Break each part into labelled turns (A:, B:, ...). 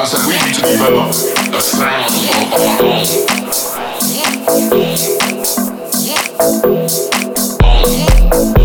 A: I said we need to develop a sound of our own. Own.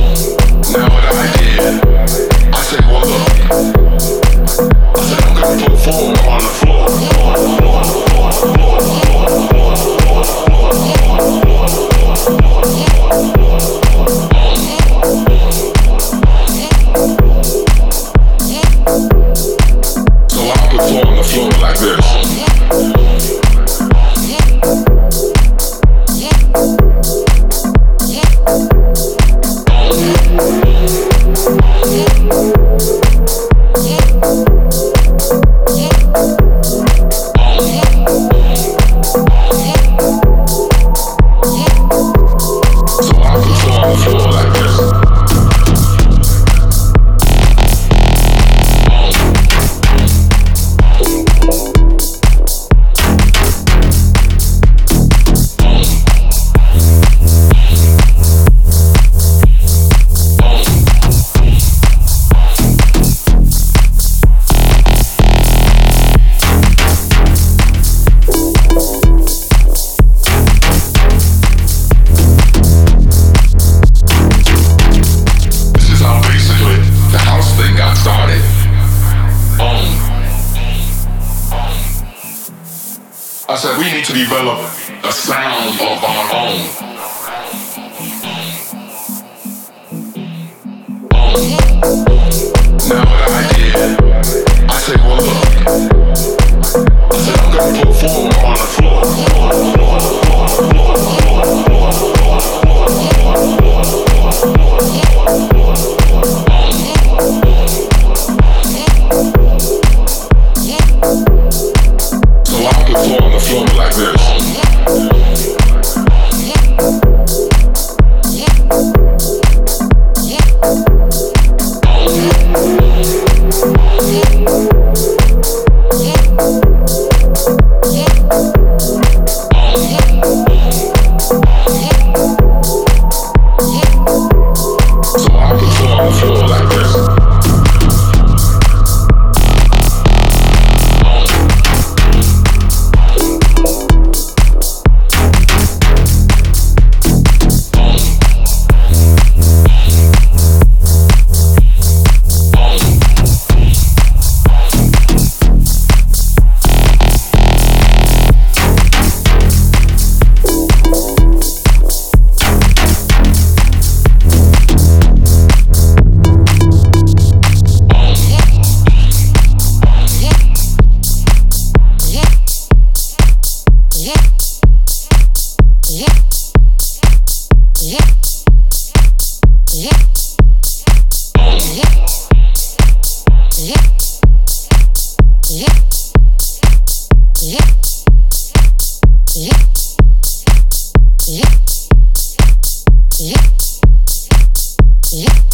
A: to develop a sound of our own. Yeah.